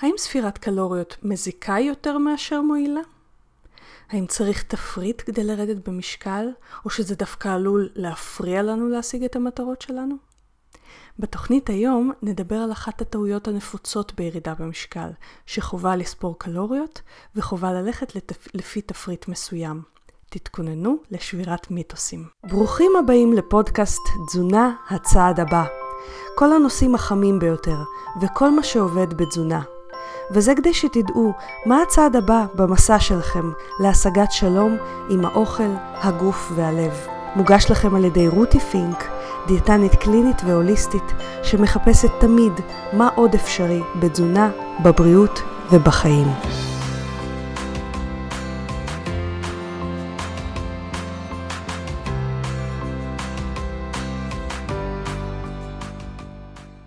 האם ספירת קלוריות מזיקה יותר מאשר מועילה? האם צריך תפריט כדי לרדת במשקל, או שזה דווקא עלול להפריע לנו להשיג את המטרות שלנו? בתוכנית היום נדבר על אחת הטעויות הנפוצות בירידה במשקל, שחובה לספור קלוריות וחובה ללכת לתפ... לפי תפריט מסוים. תתכוננו לשבירת מיתוסים. ברוכים הבאים לפודקאסט תזונה הצעד הבא. כל הנושאים החמים ביותר וכל מה שעובד בתזונה. וזה כדי שתדעו מה הצעד הבא במסע שלכם להשגת שלום עם האוכל, הגוף והלב. מוגש לכם על ידי רותי פינק, דיאטנית קלינית והוליסטית, שמחפשת תמיד מה עוד אפשרי בתזונה, בבריאות ובחיים.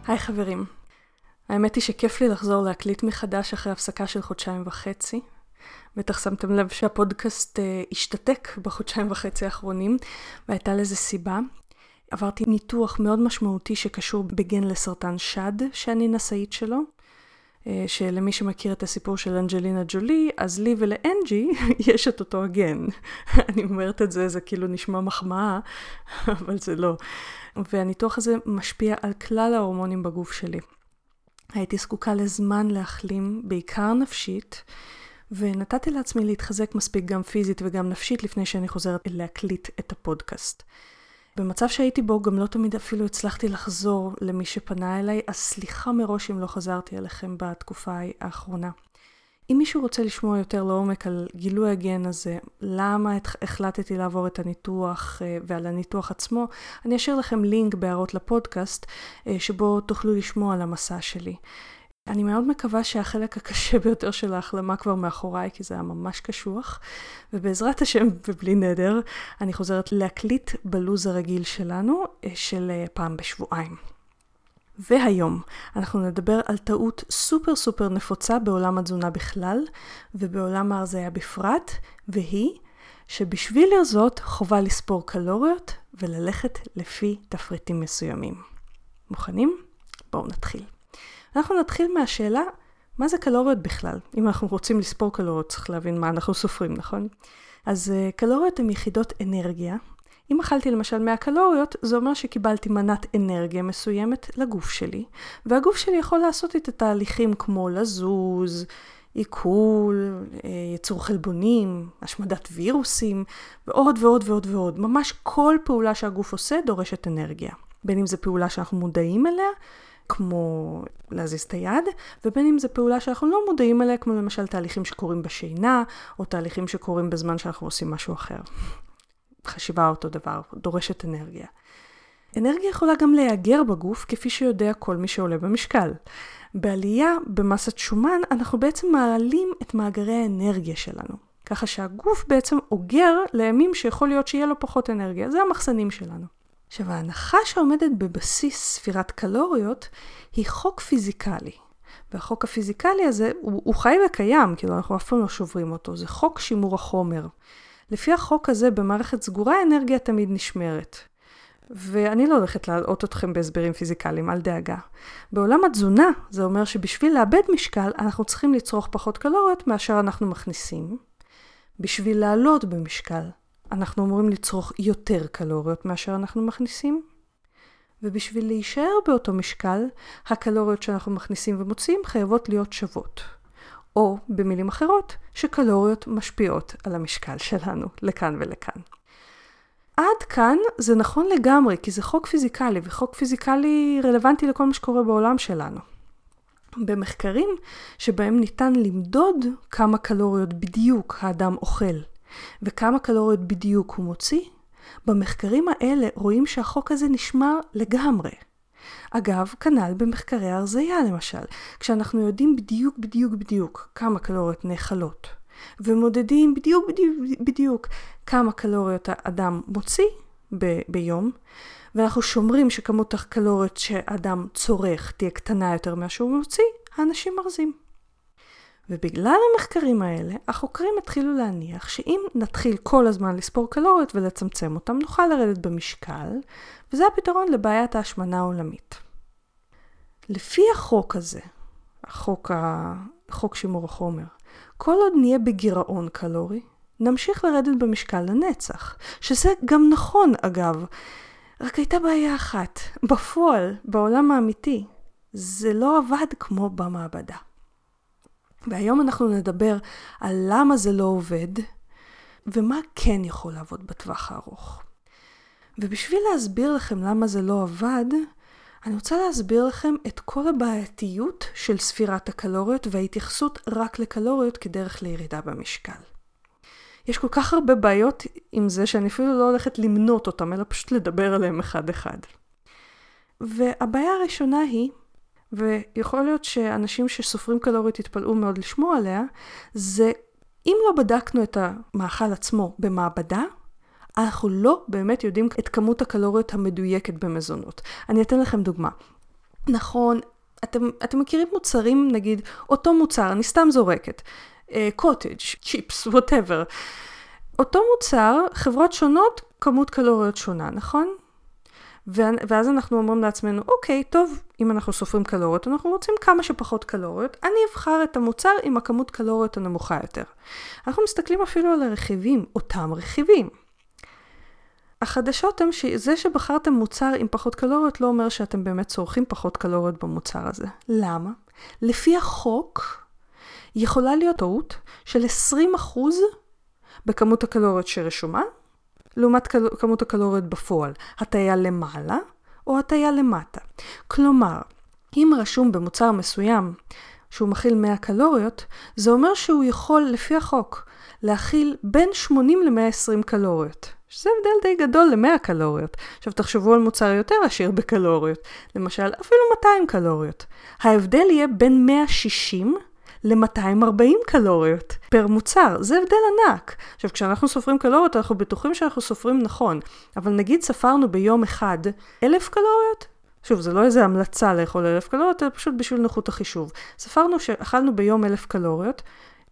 היי חברים, האמת היא שכיף לי לחזור להקליט מחדש אחרי הפסקה של חודשיים וחצי. בטח שמתם לב שהפודקאסט אה, השתתק בחודשיים וחצי האחרונים, והייתה לזה סיבה. עברתי ניתוח מאוד משמעותי שקשור בגן לסרטן שד, שאני נשאית שלו. אה, שלמי שמכיר את הסיפור של אנג'לינה ג'ולי, אז לי ולאנג'י יש את אותו הגן. אני אומרת את זה, זה כאילו נשמע מחמאה, אבל זה לא. והניתוח הזה משפיע על כלל ההורמונים בגוף שלי. הייתי זקוקה לזמן להחלים, בעיקר נפשית, ונתתי לעצמי להתחזק מספיק גם פיזית וגם נפשית לפני שאני חוזרת להקליט את הפודקאסט. במצב שהייתי בו גם לא תמיד אפילו הצלחתי לחזור למי שפנה אליי, אז סליחה מראש אם לא חזרתי אליכם בתקופה האחרונה. אם מישהו רוצה לשמוע יותר לעומק על גילוי הגן הזה, למה החלטתי לעבור את הניתוח אה, ועל הניתוח עצמו, אני אשאיר לכם לינק בהערות לפודקאסט, אה, שבו תוכלו לשמוע על המסע שלי. אני מאוד מקווה שהחלק הקשה ביותר של ההחלמה כבר מאחוריי, כי זה היה ממש קשוח, ובעזרת השם ובלי נדר, אני חוזרת להקליט בלוז הרגיל שלנו אה, של פעם בשבועיים. והיום אנחנו נדבר על טעות סופר סופר נפוצה בעולם התזונה בכלל ובעולם ההרזיה בפרט, והיא שבשביל לרזות חובה לספור קלוריות וללכת לפי תפריטים מסוימים. מוכנים? בואו נתחיל. אנחנו נתחיל מהשאלה, מה זה קלוריות בכלל? אם אנחנו רוצים לספור קלוריות צריך להבין מה אנחנו סופרים, נכון? אז uh, קלוריות הן יחידות אנרגיה אם אכלתי למשל 100 קלוריות, זה אומר שקיבלתי מנת אנרגיה מסוימת לגוף שלי, והגוף שלי יכול לעשות את התהליכים כמו לזוז, עיכול, אה, יצור חלבונים, השמדת וירוסים, ועוד ועוד ועוד ועוד. ממש כל פעולה שהגוף עושה דורשת אנרגיה. בין אם זו פעולה שאנחנו מודעים אליה, כמו להזיז את היד, ובין אם זו פעולה שאנחנו לא מודעים אליה, כמו למשל תהליכים שקורים בשינה, או תהליכים שקורים בזמן שאנחנו עושים משהו אחר. חשיבה אותו דבר, דורשת אנרגיה. אנרגיה יכולה גם להיאגר בגוף, כפי שיודע כל מי שעולה במשקל. בעלייה במסת שומן, אנחנו בעצם מעלים את מאגרי האנרגיה שלנו. ככה שהגוף בעצם אוגר לימים שיכול להיות שיהיה לו פחות אנרגיה. זה המחסנים שלנו. עכשיו, ההנחה שעומדת בבסיס ספירת קלוריות היא חוק פיזיקלי. והחוק הפיזיקלי הזה הוא, הוא חי וקיים, כאילו אנחנו אף פעם לא שוברים אותו, זה חוק שימור החומר. לפי החוק הזה, במערכת סגורה האנרגיה תמיד נשמרת. ואני לא הולכת להלאות אתכם בהסברים פיזיקליים, אל דאגה. בעולם התזונה, זה אומר שבשביל לאבד משקל, אנחנו צריכים לצרוך פחות קלוריות מאשר אנחנו מכניסים. בשביל לעלות במשקל, אנחנו אמורים לצרוך יותר קלוריות מאשר אנחנו מכניסים. ובשביל להישאר באותו משקל, הקלוריות שאנחנו מכניסים ומוציאים חייבות להיות שוות. או במילים אחרות, שקלוריות משפיעות על המשקל שלנו לכאן ולכאן. עד כאן זה נכון לגמרי, כי זה חוק פיזיקלי, וחוק פיזיקלי רלוונטי לכל מה שקורה בעולם שלנו. במחקרים שבהם ניתן למדוד כמה קלוריות בדיוק האדם אוכל, וכמה קלוריות בדיוק הוא מוציא, במחקרים האלה רואים שהחוק הזה נשמר לגמרי. אגב, כנ"ל במחקרי הרזייה למשל, כשאנחנו יודעים בדיוק בדיוק בדיוק כמה קלוריות נאכלות, ומודדים בדיוק בדיוק בדיוק כמה קלוריות האדם מוציא ב- ביום, ואנחנו שומרים שכמות הקלוריות שאדם צורך תהיה קטנה יותר ממה שהוא מוציא, האנשים מרזים. ובגלל המחקרים האלה, החוקרים התחילו להניח שאם נתחיל כל הזמן לספור קלוריות ולצמצם אותם, נוכל לרדת במשקל, וזה הפתרון לבעיית ההשמנה העולמית. לפי החוק הזה, חוק, ה... חוק שימור החומר. כל עוד נהיה בגירעון קלורי, נמשיך לרדת במשקל לנצח, שזה גם נכון אגב. רק הייתה בעיה אחת, בפועל, בעולם האמיתי, זה לא עבד כמו במעבדה. והיום אנחנו נדבר על למה זה לא עובד, ומה כן יכול לעבוד בטווח הארוך. ובשביל להסביר לכם למה זה לא עבד, אני רוצה להסביר לכם את כל הבעייתיות של ספירת הקלוריות וההתייחסות רק לקלוריות כדרך לירידה במשקל. יש כל כך הרבה בעיות עם זה שאני אפילו לא הולכת למנות אותם, אלא פשוט לדבר עליהם אחד-אחד. והבעיה הראשונה היא, ויכול להיות שאנשים שסופרים קלוריות יתפלאו מאוד לשמוע עליה, זה אם לא בדקנו את המאכל עצמו במעבדה, אנחנו לא באמת יודעים את כמות הקלוריות המדויקת במזונות. אני אתן לכם דוגמה. נכון, אתם, אתם מכירים מוצרים, נגיד, אותו מוצר, אני סתם זורקת, קוטג', צ'יפס, ווטאבר. אותו מוצר, חברות שונות, כמות קלוריות שונה, נכון? ואז אנחנו אומרים לעצמנו, אוקיי, טוב, אם אנחנו סופרים קלוריות, אנחנו רוצים כמה שפחות קלוריות, אני אבחר את המוצר עם הכמות קלוריות הנמוכה יותר. אנחנו מסתכלים אפילו על הרכיבים, אותם רכיבים. החדשות הן שזה שבחרתם מוצר עם פחות קלוריות לא אומר שאתם באמת צורכים פחות קלוריות במוצר הזה. למה? לפי החוק יכולה להיות טעות של 20% בכמות הקלוריות שרשומה, לעומת קל... כמות הקלוריות בפועל, הטיה למעלה או הטיה למטה. כלומר, אם רשום במוצר מסוים שהוא מכיל 100 קלוריות, זה אומר שהוא יכול, לפי החוק, להכיל בין 80 ל-120 קלוריות. שזה הבדל די גדול ל-100 קלוריות. עכשיו תחשבו על מוצר יותר עשיר בקלוריות, למשל אפילו 200 קלוריות. ההבדל יהיה בין 160 ל-240 קלוריות פר מוצר, זה הבדל ענק. עכשיו כשאנחנו סופרים קלוריות אנחנו בטוחים שאנחנו סופרים נכון, אבל נגיד ספרנו ביום אחד 1,000 קלוריות, שוב, זה לא איזה המלצה לאכול 1,000 קלוריות, אלא פשוט בשביל נוחות החישוב. ספרנו שאכלנו ביום 1,000 קלוריות,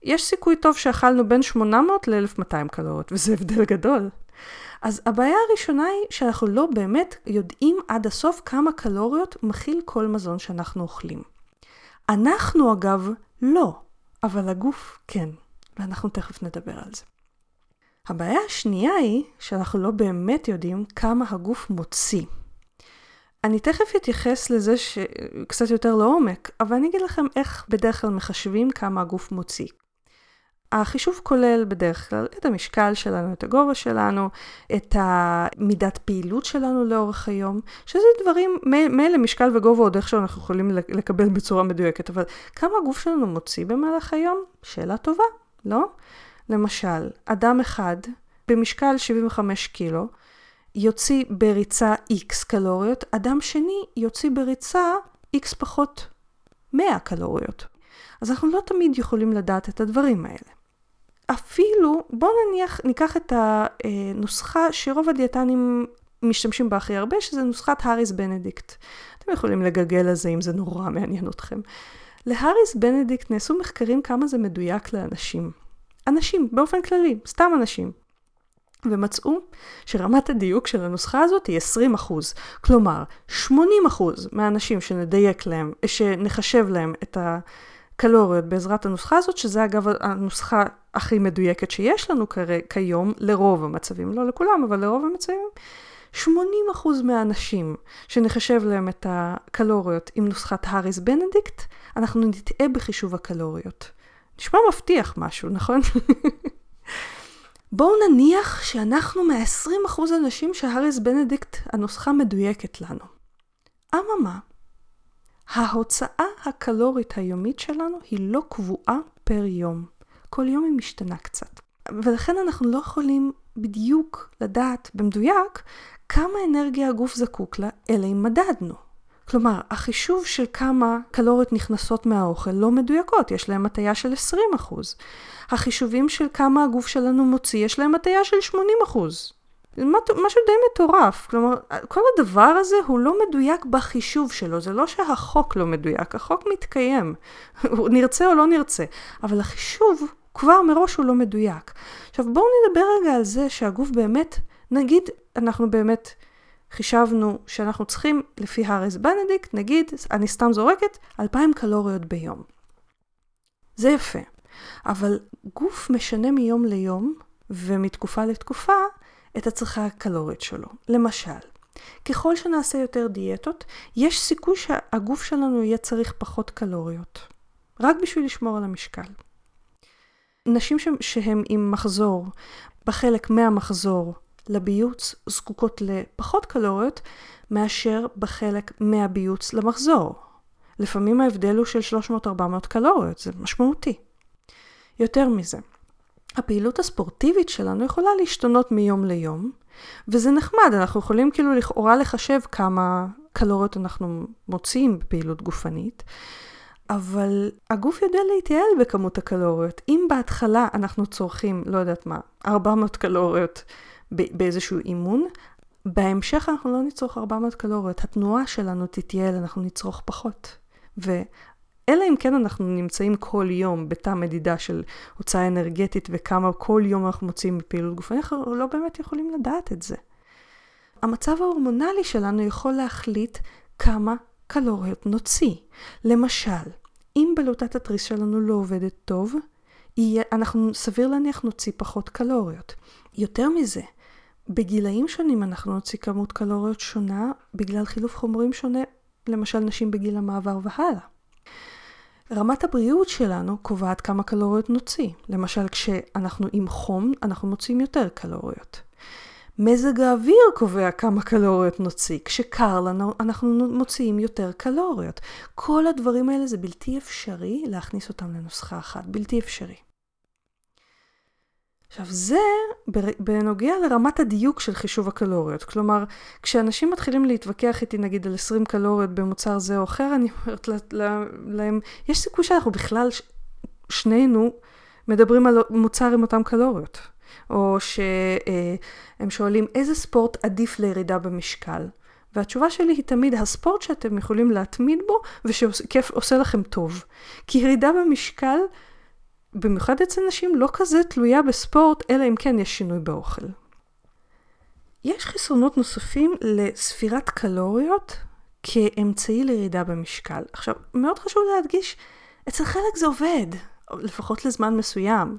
יש סיכוי טוב שאכלנו בין 800 ל-1200 קלוריות, וזה הבדל גדול. אז הבעיה הראשונה היא שאנחנו לא באמת יודעים עד הסוף כמה קלוריות מכיל כל מזון שאנחנו אוכלים. אנחנו אגב לא, אבל הגוף כן, ואנחנו תכף נדבר על זה. הבעיה השנייה היא שאנחנו לא באמת יודעים כמה הגוף מוציא. אני תכף אתייחס לזה ש... קצת יותר לעומק, אבל אני אגיד לכם איך בדרך כלל מחשבים כמה הגוף מוציא. החישוב כולל בדרך כלל את המשקל שלנו, את הגובה שלנו, את המידת פעילות שלנו לאורך היום, שזה דברים, מילא משקל וגובה עוד איכשהו אנחנו יכולים לקבל בצורה מדויקת, אבל כמה הגוף שלנו מוציא במהלך היום? שאלה טובה, לא? למשל, אדם אחד במשקל 75 קילו, יוציא בריצה X קלוריות, אדם שני יוציא בריצה X פחות 100 קלוריות. אז אנחנו לא תמיד יכולים לדעת את הדברים האלה. אפילו, בואו נניח, ניקח את הנוסחה שרוב הדיאטנים משתמשים בה הכי הרבה, שזה נוסחת האריס בנדיקט. אתם יכולים לגגל על זה אם זה נורא מעניין אתכם. להאריס בנדיקט נעשו מחקרים כמה זה מדויק לאנשים. אנשים, באופן כללי, סתם אנשים. ומצאו שרמת הדיוק של הנוסחה הזאת היא 20 כלומר, 80 מהאנשים שנדייק להם, שנחשב להם את ה... קלוריות בעזרת הנוסחה הזאת, שזה אגב הנוסחה הכי מדויקת שיש לנו כיום לרוב המצבים, לא לכולם, אבל לרוב המצבים. 80% מהאנשים שנחשב להם את הקלוריות עם נוסחת האריס בנדיקט, אנחנו נטעה בחישוב הקלוריות. נשמע מבטיח משהו, נכון? בואו נניח שאנחנו מה-20% אנשים שהאריס בנדיקט הנוסחה מדויקת לנו. אממה, ההוצאה הקלורית היומית שלנו היא לא קבועה פר יום. כל יום היא משתנה קצת. ולכן אנחנו לא יכולים בדיוק לדעת במדויק כמה אנרגיה הגוף זקוק לה, אלא אם מדדנו. כלומר, החישוב של כמה קלוריות נכנסות מהאוכל לא מדויקות, יש להם הטיה של 20%. החישובים של כמה הגוף שלנו מוציא, יש להם הטיה של 80%. משהו די מטורף. כלומר, כל הדבר הזה הוא לא מדויק בחישוב שלו, זה לא שהחוק לא מדויק, החוק מתקיים, נרצה או לא נרצה, אבל החישוב כבר מראש הוא לא מדויק. עכשיו בואו נדבר רגע על זה שהגוף באמת, נגיד אנחנו באמת חישבנו שאנחנו צריכים, לפי הארס בנדיקט, נגיד, אני סתם זורקת, 2,000 קלוריות ביום. זה יפה. אבל גוף משנה מיום ליום ומתקופה לתקופה את הצריכה הקלורית שלו. למשל, ככל שנעשה יותר דיאטות, יש סיכוי שהגוף שלנו יהיה צריך פחות קלוריות. רק בשביל לשמור על המשקל. נשים שהן עם מחזור, בחלק מהמחזור לביוץ זקוקות לפחות קלוריות מאשר בחלק מהביוץ למחזור. לפעמים ההבדל הוא של 300-400 קלוריות, זה משמעותי. יותר מזה, הפעילות הספורטיבית שלנו יכולה להשתנות מיום ליום, וזה נחמד, אנחנו יכולים כאילו לכאורה לחשב כמה קלוריות אנחנו מוציאים בפעילות גופנית, אבל הגוף יודע להתייעל בכמות הקלוריות. אם בהתחלה אנחנו צורכים, לא יודעת מה, 400 קלוריות באיזשהו אימון, בהמשך אנחנו לא נצרוך 400 קלוריות, התנועה שלנו תתייעל, אנחנו נצרוך פחות. אלא אם כן אנחנו נמצאים כל יום בתא מדידה של הוצאה אנרגטית וכמה כל יום אנחנו מוצאים מפעילות גופנית, אנחנו לא באמת יכולים לדעת את זה. המצב ההורמונלי שלנו יכול להחליט כמה קלוריות נוציא. למשל, אם בלוטת התריס שלנו לא עובדת טוב, אנחנו סביר להניח נוציא פחות קלוריות. יותר מזה, בגילאים שונים אנחנו נוציא כמות קלוריות שונה בגלל חילוף חומרים שונה, למשל נשים בגיל המעבר והלאה. רמת הבריאות שלנו קובעת כמה קלוריות נוציא. למשל, כשאנחנו עם חום, אנחנו מוציאים יותר קלוריות. מזג האוויר קובע כמה קלוריות נוציא. כשקר לנו, אנחנו מוציאים יותר קלוריות. כל הדברים האלה זה בלתי אפשרי להכניס אותם לנוסחה אחת. בלתי אפשרי. עכשיו זה בנוגע לרמת הדיוק של חישוב הקלוריות. כלומר, כשאנשים מתחילים להתווכח איתי נגיד על 20 קלוריות במוצר זה או אחר, אני אומרת להם, יש סיכוי שאנחנו בכלל, שנינו, מדברים על מוצר עם אותם קלוריות. או שהם שואלים איזה ספורט עדיף לירידה במשקל. והתשובה שלי היא תמיד הספורט שאתם יכולים להתמיד בו ושכיף עושה לכם טוב. כי ירידה במשקל במיוחד אצל נשים, לא כזה תלויה בספורט, אלא אם כן יש שינוי באוכל. יש חסרונות נוספים לספירת קלוריות כאמצעי לירידה במשקל. עכשיו, מאוד חשוב להדגיש, אצל חלק זה עובד, לפחות לזמן מסוים.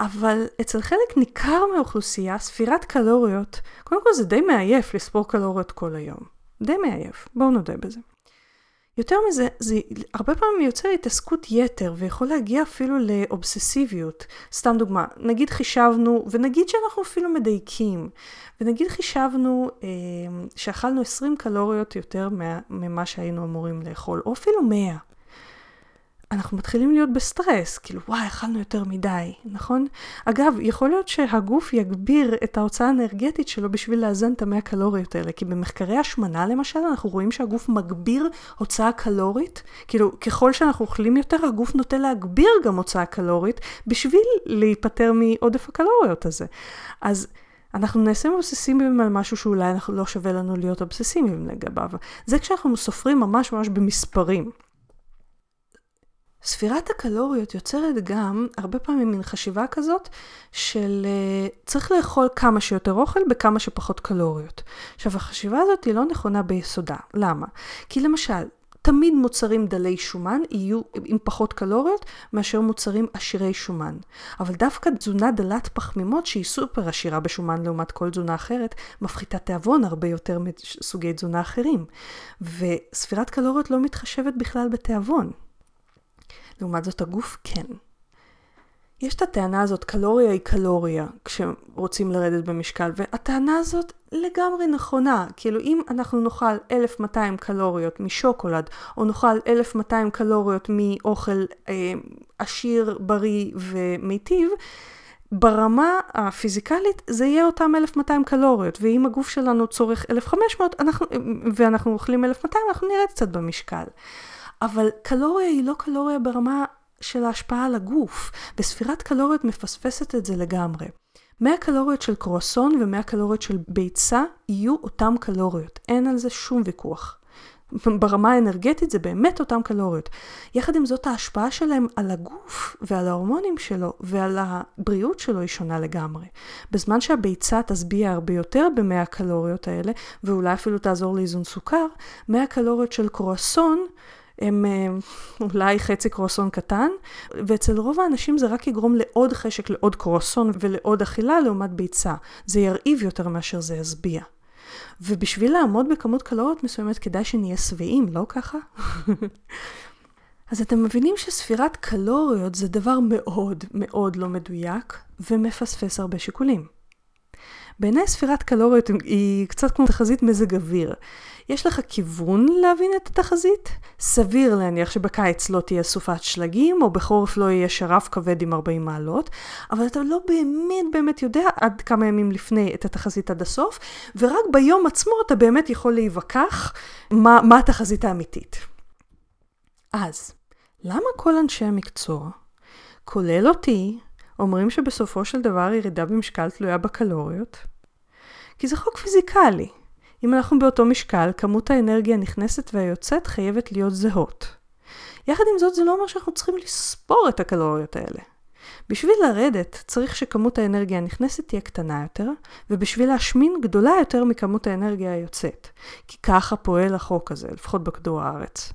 אבל אצל חלק ניכר מהאוכלוסייה, ספירת קלוריות, קודם כל זה די מעייף לספור קלוריות כל היום. די מעייף, בואו נודה בזה. יותר מזה, זה הרבה פעמים יוצר התעסקות יתר ויכול להגיע אפילו לאובססיביות. סתם דוגמה, נגיד חישבנו, ונגיד שאנחנו אפילו מדייקים, ונגיד חישבנו אה, שאכלנו 20 קלוריות יותר ממה שהיינו אמורים לאכול, או אפילו 100. אנחנו מתחילים להיות בסטרס, כאילו וואי, אכלנו יותר מדי, נכון? אגב, יכול להיות שהגוף יגביר את ההוצאה האנרגטית שלו בשביל לאזן את המאה קלוריות האלה, כי במחקרי השמנה למשל, אנחנו רואים שהגוף מגביר הוצאה קלורית, כאילו ככל שאנחנו אוכלים יותר, הגוף נוטה להגביר גם הוצאה קלורית, בשביל להיפטר מעודף הקלוריות הזה. אז... אנחנו נעשים אובססיביים על משהו שאולי אנחנו לא שווה לנו להיות אובססיביים לגביו. זה כשאנחנו סופרים ממש ממש במספרים. ספירת הקלוריות יוצרת גם הרבה פעמים מין חשיבה כזאת של uh, צריך לאכול כמה שיותר אוכל בכמה שפחות קלוריות. עכשיו החשיבה הזאת היא לא נכונה ביסודה. למה? כי למשל, תמיד מוצרים דלי שומן יהיו עם פחות קלוריות מאשר מוצרים עשירי שומן. אבל דווקא תזונה דלת פחמימות שהיא סופר עשירה בשומן לעומת כל תזונה אחרת, מפחיתה תיאבון הרבה יותר מסוגי תזונה אחרים. וספירת קלוריות לא מתחשבת בכלל בתיאבון. לעומת זאת הגוף כן. יש את הטענה הזאת, קלוריה היא קלוריה, כשרוצים לרדת במשקל, והטענה הזאת לגמרי נכונה. כאילו אם אנחנו נאכל 1200 קלוריות משוקולד, או נאכל 1200 קלוריות מאוכל אה, עשיר, בריא ומיטיב, ברמה הפיזיקלית זה יהיה אותם 1200 קלוריות, ואם הגוף שלנו צורך 1500 אנחנו, ואנחנו אוכלים 1200, אנחנו נרד קצת במשקל. אבל קלוריה היא לא קלוריה ברמה של ההשפעה על הגוף, וספירת קלוריות מפספסת את זה לגמרי. 100 קלוריות של קרואסון ו-100 קלוריות של ביצה יהיו אותם קלוריות, אין על זה שום ויכוח. ברמה האנרגטית זה באמת אותן קלוריות. יחד עם זאת, ההשפעה שלהם על הגוף ועל ההורמונים שלו ועל הבריאות שלו היא שונה לגמרי. בזמן שהביצה תשביע הרבה יותר ב-100 הקלוריות האלה, ואולי אפילו תעזור לאיזון סוכר, 100 קלוריות של קרואסון הם אה, אולי חצי קרואסון קטן, ואצל רוב האנשים זה רק יגרום לעוד חשק, לעוד קרואסון ולעוד אכילה לעומת ביצה. זה ירעיב יותר מאשר זה ישביע. ובשביל לעמוד בכמות קלוריות מסוימת כדאי שנהיה שבעים, לא ככה? אז אתם מבינים שספירת קלוריות זה דבר מאוד מאוד לא מדויק ומפספס הרבה שיקולים. בעיניי ספירת קלוריות היא קצת כמו תחזית מזג אוויר. יש לך כיוון להבין את התחזית? סביר להניח שבקיץ לא תהיה סופת שלגים, או בחורף לא יהיה שרף כבד עם 40 מעלות, אבל אתה לא באמת באמת יודע עד כמה ימים לפני את התחזית עד הסוף, ורק ביום עצמו אתה באמת יכול להיווכח מה, מה התחזית האמיתית. אז, למה כל אנשי המקצוע, כולל אותי, אומרים שבסופו של דבר ירידה במשקל תלויה בקלוריות? כי זה חוק פיזיקלי. אם אנחנו באותו משקל, כמות האנרגיה הנכנסת והיוצאת חייבת להיות זהות. יחד עם זאת, זה לא אומר שאנחנו צריכים לספור את הקלוריות האלה. בשביל לרדת, צריך שכמות האנרגיה הנכנסת תהיה קטנה יותר, ובשביל להשמין גדולה יותר מכמות האנרגיה היוצאת. כי ככה פועל החוק הזה, לפחות בכדור הארץ.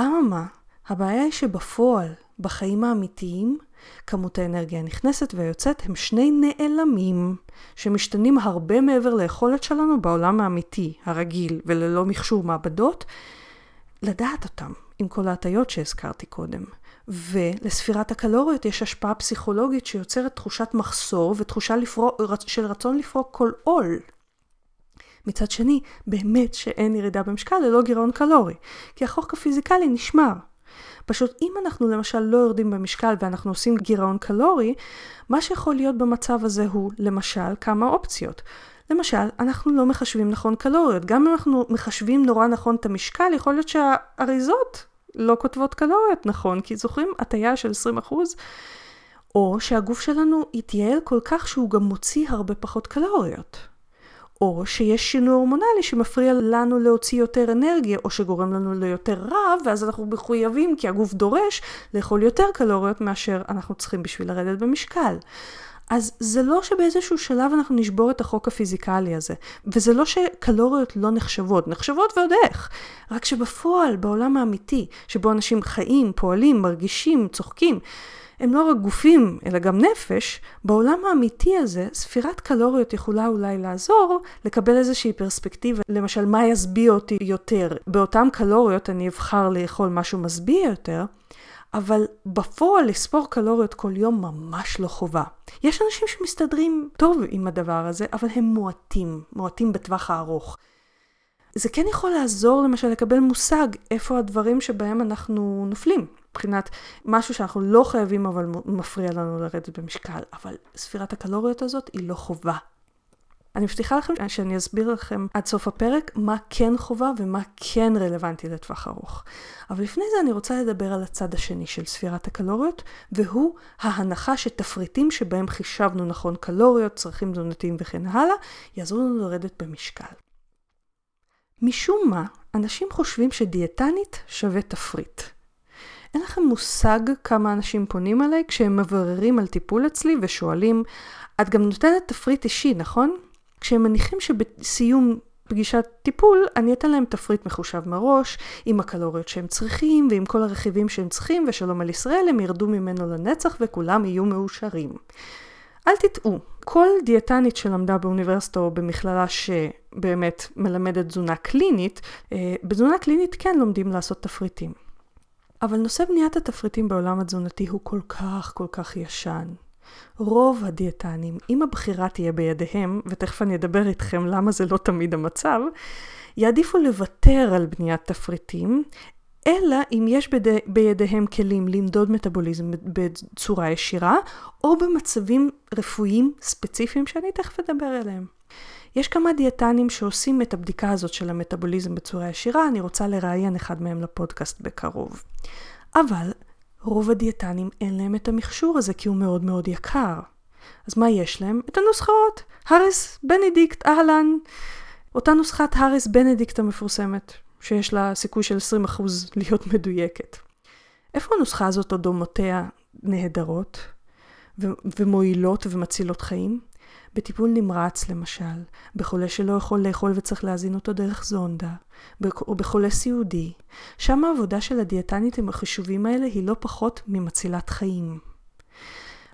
אממה, הבעיה היא שבפועל, בחיים האמיתיים, כמות האנרגיה הנכנסת והיוצאת הם שני נעלמים שמשתנים הרבה מעבר ליכולת שלנו בעולם האמיתי, הרגיל וללא מכשור מעבדות, לדעת אותם עם כל ההטיות שהזכרתי קודם. ולספירת הקלוריות יש השפעה פסיכולוגית שיוצרת תחושת מחסור ותחושה לפרוק, של רצון לפרוק כל עול. מצד שני, באמת שאין ירידה במשקל ללא גירעון קלורי, כי החוק הפיזיקלי נשמר. פשוט אם אנחנו למשל לא יורדים במשקל ואנחנו עושים גירעון קלורי, מה שיכול להיות במצב הזה הוא למשל כמה אופציות. למשל, אנחנו לא מחשבים נכון קלוריות. גם אם אנחנו מחשבים נורא נכון את המשקל, יכול להיות שהאריזות לא כותבות קלוריות נכון, כי זוכרים הטיה של 20%? או שהגוף שלנו יתייעל כל כך שהוא גם מוציא הרבה פחות קלוריות. או שיש שינוי הורמונלי שמפריע לנו להוציא יותר אנרגיה, או שגורם לנו ליותר רעב, ואז אנחנו מחויבים, כי הגוף דורש, לאכול יותר קלוריות מאשר אנחנו צריכים בשביל לרדת במשקל. אז זה לא שבאיזשהו שלב אנחנו נשבור את החוק הפיזיקלי הזה. וזה לא שקלוריות לא נחשבות, נחשבות ועוד איך. רק שבפועל, בעולם האמיתי, שבו אנשים חיים, פועלים, מרגישים, צוחקים, הם לא רק גופים, אלא גם נפש, בעולם האמיתי הזה, ספירת קלוריות יכולה אולי לעזור לקבל איזושהי פרספקטיבה, למשל, מה ישביע אותי יותר? באותן קלוריות אני אבחר לאכול משהו משביע יותר, אבל בפועל לספור קלוריות כל יום ממש לא חובה. יש אנשים שמסתדרים טוב עם הדבר הזה, אבל הם מועטים, מועטים בטווח הארוך. זה כן יכול לעזור למשל לקבל מושג איפה הדברים שבהם אנחנו נופלים. מבחינת משהו שאנחנו לא חייבים אבל מפריע לנו לרדת במשקל, אבל ספירת הקלוריות הזאת היא לא חובה. אני מבטיחה לכם שאני אסביר לכם עד סוף הפרק מה כן חובה ומה כן רלוונטי לטווח ארוך. אבל לפני זה אני רוצה לדבר על הצד השני של ספירת הקלוריות, והוא ההנחה שתפריטים שבהם חישבנו נכון קלוריות, צרכים תזונתיים וכן הלאה, יעזרו לנו לרדת במשקל. משום מה, אנשים חושבים שדיאטנית שווה תפריט. אין לכם מושג כמה אנשים פונים אליי כשהם מבררים על טיפול אצלי ושואלים, את גם נותנת תפריט אישי, נכון? כשהם מניחים שבסיום פגישת טיפול, אני אתן להם תפריט מחושב מראש, עם הקלוריות שהם צריכים, ועם כל הרכיבים שהם צריכים, ושלום על ישראל, הם ירדו ממנו לנצח וכולם יהיו מאושרים. אל תטעו, כל דיאטנית שלמדה באוניברסיטה או במכללה שבאמת מלמדת תזונה קלינית, אה, בתזונה קלינית כן לומדים לעשות תפריטים. אבל נושא בניית התפריטים בעולם התזונתי הוא כל כך כל כך ישן. רוב הדיאטנים, אם הבחירה תהיה בידיהם, ותכף אני אדבר איתכם למה זה לא תמיד המצב, יעדיפו לוותר על בניית תפריטים, אלא אם יש בידי, בידיהם כלים למדוד מטאבוליזם בצורה ישירה, או במצבים רפואיים ספציפיים שאני תכף אדבר עליהם. יש כמה דיאטנים שעושים את הבדיקה הזאת של המטאבוליזם בצורה ישירה, אני רוצה לראיין אחד מהם לפודקאסט בקרוב. אבל רוב הדיאטנים אין להם את המכשור הזה כי הוא מאוד מאוד יקר. אז מה יש להם? את הנוסחאות. האריס בנדיקט, אהלן. אותה נוסחת האריס בנדיקט המפורסמת, שיש לה סיכוי של 20% להיות מדויקת. איפה הנוסחה הזאת או דומותיה נהדרות ו- ומועילות ומצילות חיים? בטיפול נמרץ למשל, בחולה שלא יכול לאכול וצריך להזין אותו דרך זונדה, או בחולה סיעודי, שם העבודה של הדיאטנית עם החישובים האלה היא לא פחות ממצילת חיים.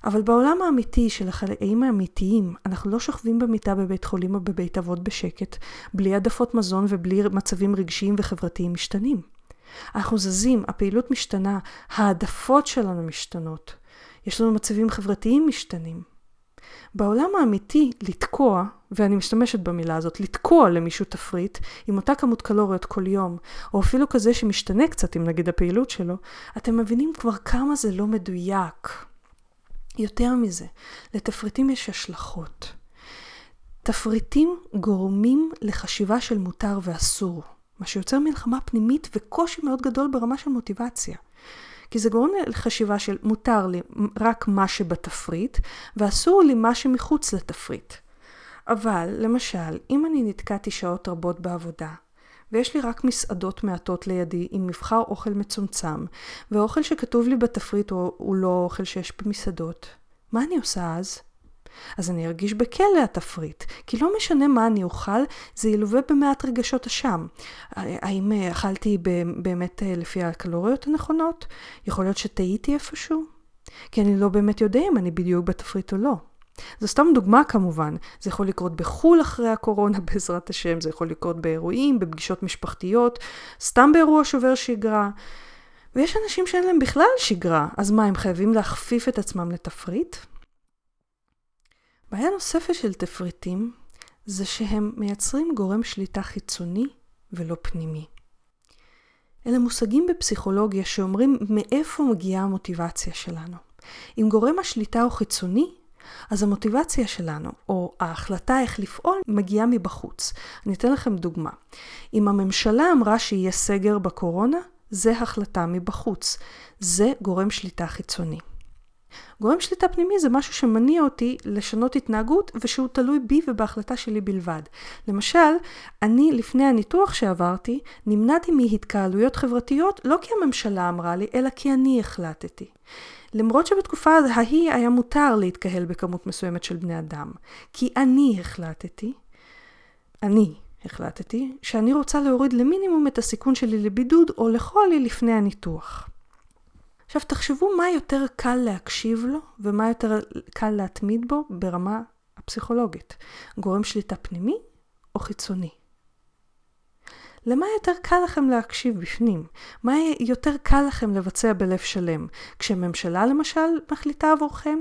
אבל בעולם האמיתי של החיים האמיתיים, אנחנו לא שוכבים במיטה בבית חולים או בבית אבות בשקט, בלי העדפות מזון ובלי מצבים רגשיים וחברתיים משתנים. אנחנו זזים, הפעילות משתנה, העדפות שלנו משתנות. יש לנו מצבים חברתיים משתנים. בעולם האמיתי, לתקוע, ואני משתמשת במילה הזאת, לתקוע למישהו תפריט עם אותה כמות קלוריות כל יום, או אפילו כזה שמשתנה קצת עם נגיד הפעילות שלו, אתם מבינים כבר כמה זה לא מדויק. יותר מזה, לתפריטים יש השלכות. תפריטים גורמים לחשיבה של מותר ואסור, מה שיוצר מלחמה פנימית וקושי מאוד גדול ברמה של מוטיבציה. כי זה גורם לחשיבה של מותר לי רק מה שבתפריט, ואסור לי מה שמחוץ לתפריט. אבל, למשל, אם אני נתקעתי שעות רבות בעבודה, ויש לי רק מסעדות מעטות לידי עם מבחר אוכל מצומצם, והאוכל שכתוב לי בתפריט הוא, הוא לא אוכל שיש במסעדות, מה אני עושה אז? אז אני ארגיש בכלא התפריט, כי לא משנה מה אני אוכל, זה ילווה במעט רגשות אשם. האם אכלתי באמת אה, לפי הקלוריות הנכונות? יכול להיות שטעיתי איפשהו? כי אני לא באמת יודע אם אני בדיוק בתפריט או לא. זו סתם דוגמה כמובן, זה יכול לקרות בחו"ל אחרי הקורונה בעזרת השם, זה יכול לקרות באירועים, בפגישות משפחתיות, סתם באירוע שובר שגרה. ויש אנשים שאין להם בכלל שגרה, אז מה, הם חייבים להכפיף את עצמם לתפריט? בעיה נוספת של תפריטים זה שהם מייצרים גורם שליטה חיצוני ולא פנימי. אלה מושגים בפסיכולוגיה שאומרים מאיפה מגיעה המוטיבציה שלנו. אם גורם השליטה הוא חיצוני, אז המוטיבציה שלנו, או ההחלטה איך לפעול, מגיעה מבחוץ. אני אתן לכם דוגמה. אם הממשלה אמרה שיהיה סגר בקורונה, זה החלטה מבחוץ. זה גורם שליטה חיצוני. גורם שליטה פנימי זה משהו שמניע אותי לשנות התנהגות ושהוא תלוי בי ובהחלטה שלי בלבד. למשל, אני לפני הניתוח שעברתי נמנעתי מהתקהלויות חברתיות לא כי הממשלה אמרה לי, אלא כי אני החלטתי. למרות שבתקופה ההיא היה מותר להתקהל בכמות מסוימת של בני אדם. כי אני החלטתי, אני החלטתי, שאני רוצה להוריד למינימום את הסיכון שלי לבידוד או לחולי לפני הניתוח. עכשיו תחשבו מה יותר קל להקשיב לו ומה יותר קל להתמיד בו ברמה הפסיכולוגית. גורם שליטה פנימי או חיצוני? למה יותר קל לכם להקשיב בפנים? מה יותר קל לכם לבצע בלב שלם? כשממשלה למשל מחליטה עבורכם?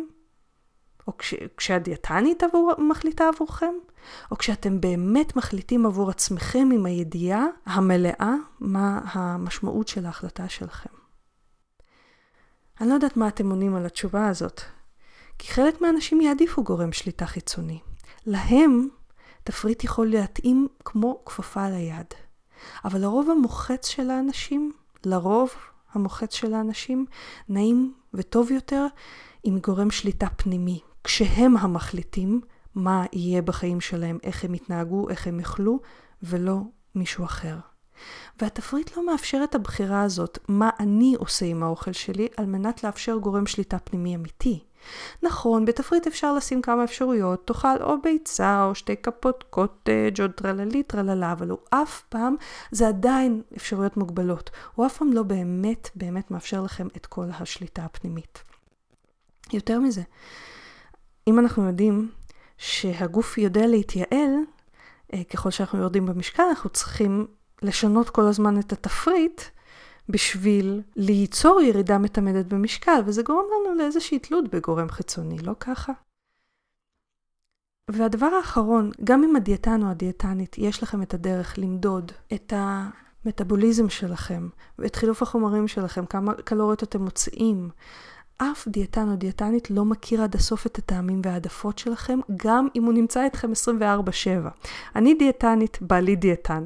או כש, כשהדיאטנית עבור, מחליטה עבורכם? או כשאתם באמת מחליטים עבור עצמכם עם הידיעה המלאה מה המשמעות של ההחלטה שלכם? אני לא יודעת מה אתם עונים על התשובה הזאת, כי חלק מהאנשים יעדיפו גורם שליטה חיצוני. להם תפריט יכול להתאים כמו כפפה על היד. אבל לרוב המוחץ של האנשים, לרוב המוחץ של האנשים, נעים וטוב יותר עם גורם שליטה פנימי. כשהם המחליטים מה יהיה בחיים שלהם, איך הם יתנהגו, איך הם יאכלו, ולא מישהו אחר. והתפריט לא מאפשר את הבחירה הזאת, מה אני עושה עם האוכל שלי, על מנת לאפשר גורם שליטה פנימי אמיתי. נכון, בתפריט אפשר לשים כמה אפשרויות, תאכל או ביצה או שתי כפות קוטג' או טרללי טרללה, אבל הוא אף פעם, זה עדיין אפשרויות מוגבלות. הוא אף פעם לא באמת באמת מאפשר לכם את כל השליטה הפנימית. יותר מזה, אם אנחנו יודעים שהגוף יודע להתייעל, אה, ככל שאנחנו יורדים במשקל, אנחנו צריכים לשנות כל הזמן את התפריט בשביל ליצור ירידה מתמדת במשקל, וזה גורם לנו לאיזושהי תלות בגורם חיצוני, לא ככה? והדבר האחרון, גם אם הדיאטן או הדיאטנית, יש לכם את הדרך למדוד את המטאבוליזם שלכם ואת חילוף החומרים שלכם, כמה קלוריות אתם מוציאים, אף דיאטן או דיאטנית לא מכיר עד הסוף את הטעמים והעדפות שלכם, גם אם הוא נמצא איתכם 24/7. אני דיאטנית, בעלי דיאטן.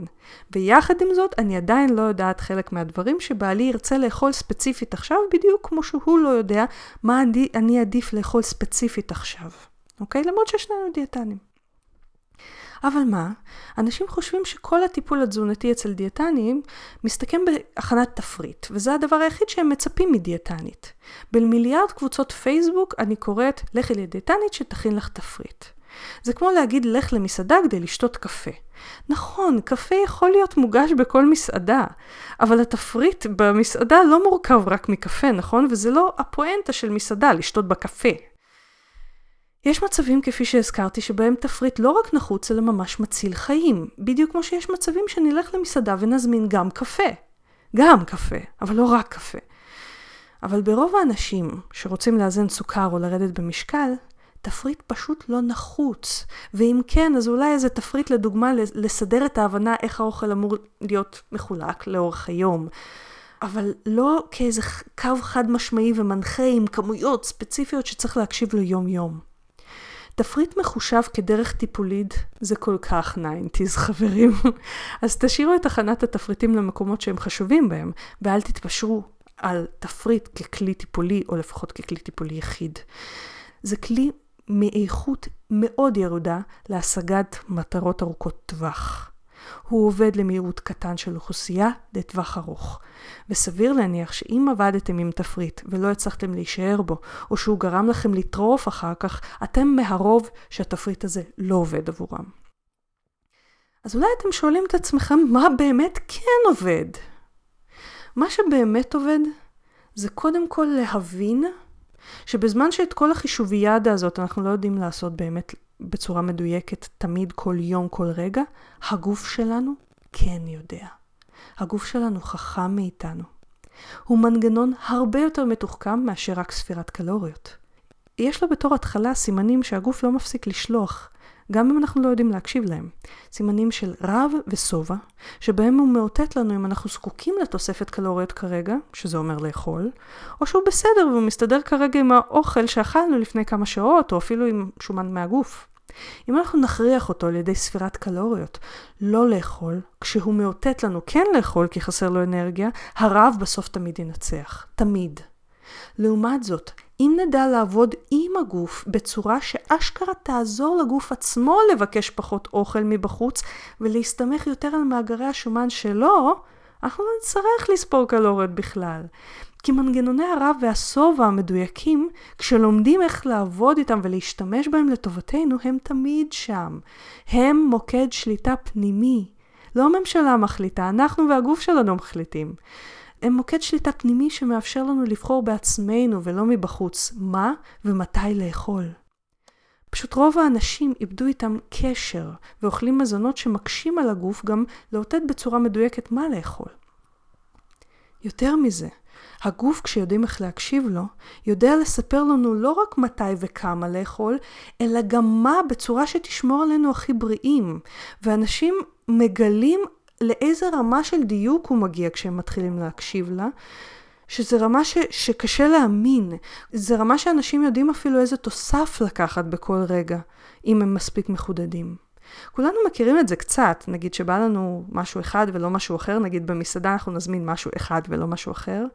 ויחד עם זאת, אני עדיין לא יודעת חלק מהדברים שבעלי ירצה לאכול ספציפית עכשיו, בדיוק כמו שהוא לא יודע מה אני, אני עדיף לאכול ספציפית עכשיו. אוקיי? למרות ששנינו דיאטנים. אבל מה? אנשים חושבים שכל הטיפול התזונתי אצל דיאטנים מסתכם בהכנת תפריט, וזה הדבר היחיד שהם מצפים מדיאטנית. במיליארד קבוצות פייסבוק אני קוראת, לכי לדיאטנית שתכין לך תפריט. זה כמו להגיד לך למסעדה כדי לשתות קפה. נכון, קפה יכול להיות מוגש בכל מסעדה, אבל התפריט במסעדה לא מורכב רק מקפה, נכון? וזה לא הפואנטה של מסעדה, לשתות בקפה. יש מצבים, כפי שהזכרתי, שבהם תפריט לא רק נחוץ, אלא ממש מציל חיים. בדיוק כמו שיש מצבים שנלך למסעדה ונזמין גם קפה. גם קפה, אבל לא רק קפה. אבל ברוב האנשים שרוצים לאזן סוכר או לרדת במשקל, תפריט פשוט לא נחוץ. ואם כן, אז אולי איזה תפריט לדוגמה לסדר את ההבנה איך האוכל אמור להיות מחולק לאורך היום. אבל לא כאיזה קו חד משמעי ומנחה עם כמויות ספציפיות שצריך להקשיב לו יום יום. תפריט מחושב כדרך טיפולית זה כל כך 90's חברים. אז תשאירו את הכנת התפריטים למקומות שהם חשובים בהם, ואל תתפשרו על תפריט ככלי טיפולי, או לפחות ככלי טיפולי יחיד. זה כלי מאיכות מאוד ירודה להשגת מטרות ארוכות טווח. הוא עובד למיעוט קטן של אוכלוסייה לטווח ארוך. וסביר להניח שאם עבדתם עם תפריט ולא הצלחתם להישאר בו, או שהוא גרם לכם לטרוף אחר כך, אתם מהרוב שהתפריט הזה לא עובד עבורם. אז אולי אתם שואלים את עצמכם מה באמת כן עובד? מה שבאמת עובד זה קודם כל להבין שבזמן שאת כל החישוביאדה הזאת אנחנו לא יודעים לעשות באמת בצורה מדויקת תמיד, כל יום, כל רגע, הגוף שלנו כן יודע. הגוף שלנו חכם מאיתנו. הוא מנגנון הרבה יותר מתוחכם מאשר רק ספירת קלוריות. יש לו בתור התחלה סימנים שהגוף לא מפסיק לשלוח, גם אם אנחנו לא יודעים להקשיב להם. סימנים של רב ושובע, שבהם הוא מאותת לנו אם אנחנו זקוקים לתוספת קלוריות כרגע, שזה אומר לאכול, או שהוא בסדר והוא מסתדר כרגע עם האוכל שאכלנו לפני כמה שעות, או אפילו עם שומן מהגוף. אם אנחנו נכריח אותו על ידי ספירת קלוריות לא לאכול, כשהוא מאותת לנו כן לאכול כי חסר לו אנרגיה, הרעב בסוף תמיד ינצח. תמיד. לעומת זאת, אם נדע לעבוד עם הגוף בצורה שאשכרה תעזור לגוף עצמו לבקש פחות אוכל מבחוץ ולהסתמך יותר על מאגרי השומן שלו, אנחנו לא נצטרך לספור קלוריות בכלל. כי מנגנוני הרב והשובע המדויקים, כשלומדים איך לעבוד איתם ולהשתמש בהם לטובתנו, הם תמיד שם. הם מוקד שליטה פנימי. לא הממשלה מחליטה, אנחנו והגוף שלנו מחליטים. הם מוקד שליטה פנימי שמאפשר לנו לבחור בעצמנו ולא מבחוץ מה ומתי לאכול. פשוט רוב האנשים איבדו איתם קשר ואוכלים מזונות שמקשים על הגוף גם לאותת בצורה מדויקת מה לאכול. יותר מזה, הגוף, כשיודעים איך להקשיב לו, יודע לספר לנו לא רק מתי וכמה לאכול, אלא גם מה בצורה שתשמור עלינו הכי בריאים. ואנשים מגלים לאיזה רמה של דיוק הוא מגיע כשהם מתחילים להקשיב לה, שזה רמה ש, שקשה להאמין. זה רמה שאנשים יודעים אפילו איזה תוסף לקחת בכל רגע, אם הם מספיק מחודדים. כולנו מכירים את זה קצת, נגיד שבא לנו משהו אחד ולא משהו אחר, נגיד במסעדה אנחנו נזמין משהו אחד ולא משהו אחר.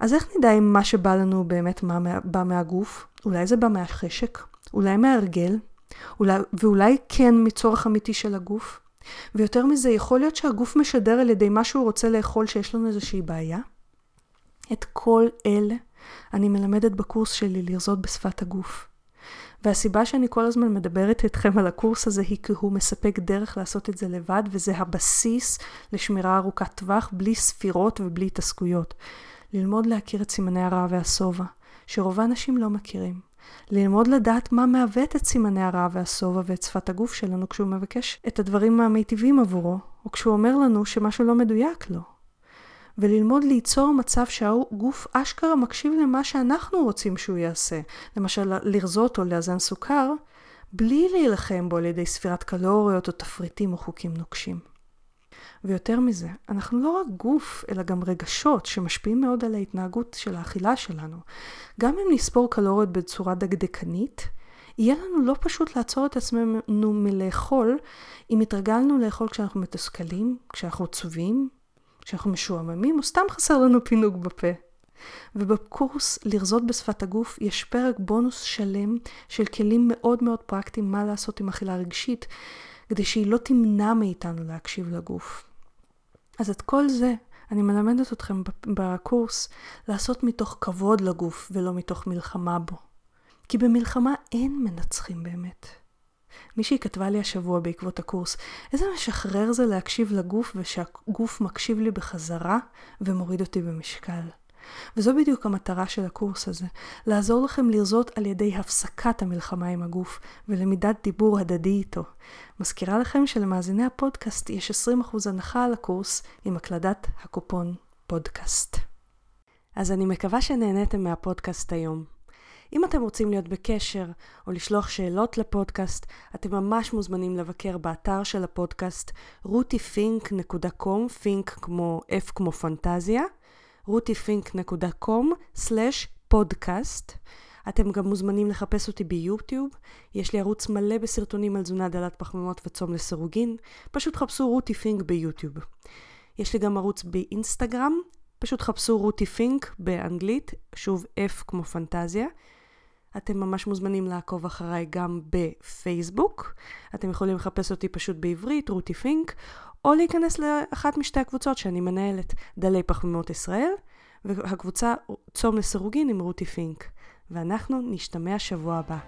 אז איך נדע אם מה שבא לנו באמת מה, בא מהגוף? אולי זה בא מהחשק? אולי מההרגל? אולי, ואולי כן מצורך אמיתי של הגוף? ויותר מזה, יכול להיות שהגוף משדר על ידי מה שהוא רוצה לאכול שיש לנו איזושהי בעיה? את כל אלה אני מלמדת בקורס שלי לרזות בשפת הגוף. והסיבה שאני כל הזמן מדברת איתכם על הקורס הזה היא כי הוא מספק דרך לעשות את זה לבד, וזה הבסיס לשמירה ארוכת טווח, בלי ספירות ובלי התעסקויות. ללמוד להכיר את סימני הרע והשובע, שרוב האנשים לא מכירים. ללמוד לדעת מה מעוות את סימני הרע והשובע ואת שפת הגוף שלנו כשהוא מבקש את הדברים המיטיבים עבורו, או כשהוא אומר לנו שמשהו לא מדויק לו. וללמוד ליצור מצב שהגוף אשכרה מקשיב למה שאנחנו רוצים שהוא יעשה, למשל לרזות או לאזן סוכר, בלי להילחם בו על ידי ספירת קלוריות או תפריטים או חוקים נוקשים. ויותר מזה, אנחנו לא רק גוף, אלא גם רגשות שמשפיעים מאוד על ההתנהגות של האכילה שלנו. גם אם נספור קלוריות בצורה דקדקנית, יהיה לנו לא פשוט לעצור את עצמנו מלאכול אם התרגלנו לאכול כשאנחנו מתוסכלים, כשאנחנו עצובים, כשאנחנו משועממים, או סתם חסר לנו פינוק בפה. ובקורס לרזות בשפת הגוף יש פרק בונוס שלם של כלים מאוד מאוד פרקטיים מה לעשות עם אכילה רגשית, כדי שהיא לא תמנע מאיתנו להקשיב לגוף. אז את כל זה אני מלמדת אתכם בקורס לעשות מתוך כבוד לגוף ולא מתוך מלחמה בו. כי במלחמה אין מנצחים באמת. מישהי כתבה לי השבוע בעקבות הקורס, איזה משחרר זה להקשיב לגוף ושהגוף מקשיב לי בחזרה ומוריד אותי במשקל. וזו בדיוק המטרה של הקורס הזה, לעזור לכם לרזות על ידי הפסקת המלחמה עם הגוף ולמידת דיבור הדדי איתו. מזכירה לכם שלמאזיני הפודקאסט יש 20% הנחה על הקורס עם הקלדת הקופון פודקאסט. אז אני מקווה שנהניתם מהפודקאסט היום. אם אתם רוצים להיות בקשר או לשלוח שאלות לפודקאסט, אתם ממש מוזמנים לבקר באתר של הפודקאסט rutifink.com, פינק כמו F כמו פנטזיה, rutifink.com/פודקאסט. אתם גם מוזמנים לחפש אותי ביוטיוב, יש לי ערוץ מלא בסרטונים על תזונה דלת פחמימות וצום לסירוגין, פשוט חפשו רותי פינק ביוטיוב. יש לי גם ערוץ באינסטגרם, פשוט חפשו רותי פינק באנגלית, שוב F כמו פנטזיה. אתם ממש מוזמנים לעקוב אחריי גם בפייסבוק. אתם יכולים לחפש אותי פשוט בעברית, רותי פינק, או להיכנס לאחת משתי הקבוצות שאני מנהלת, דלי פחמימות ישראל, והקבוצה צום לסירוגין עם רותי פינק. ואנחנו נשתמע שבוע הבא.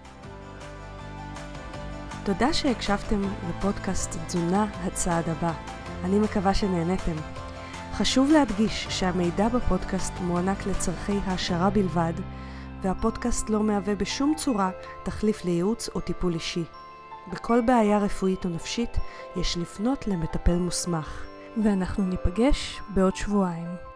תודה שהקשבתם לפודקאסט תזונה הצעד הבא. אני מקווה שנהניתם. חשוב להדגיש שהמידע בפודקאסט מוענק לצורכי העשרה בלבד, והפודקאסט לא מהווה בשום צורה תחליף לייעוץ או טיפול אישי. בכל בעיה רפואית או נפשית יש לפנות למטפל מוסמך. ואנחנו ניפגש בעוד שבועיים.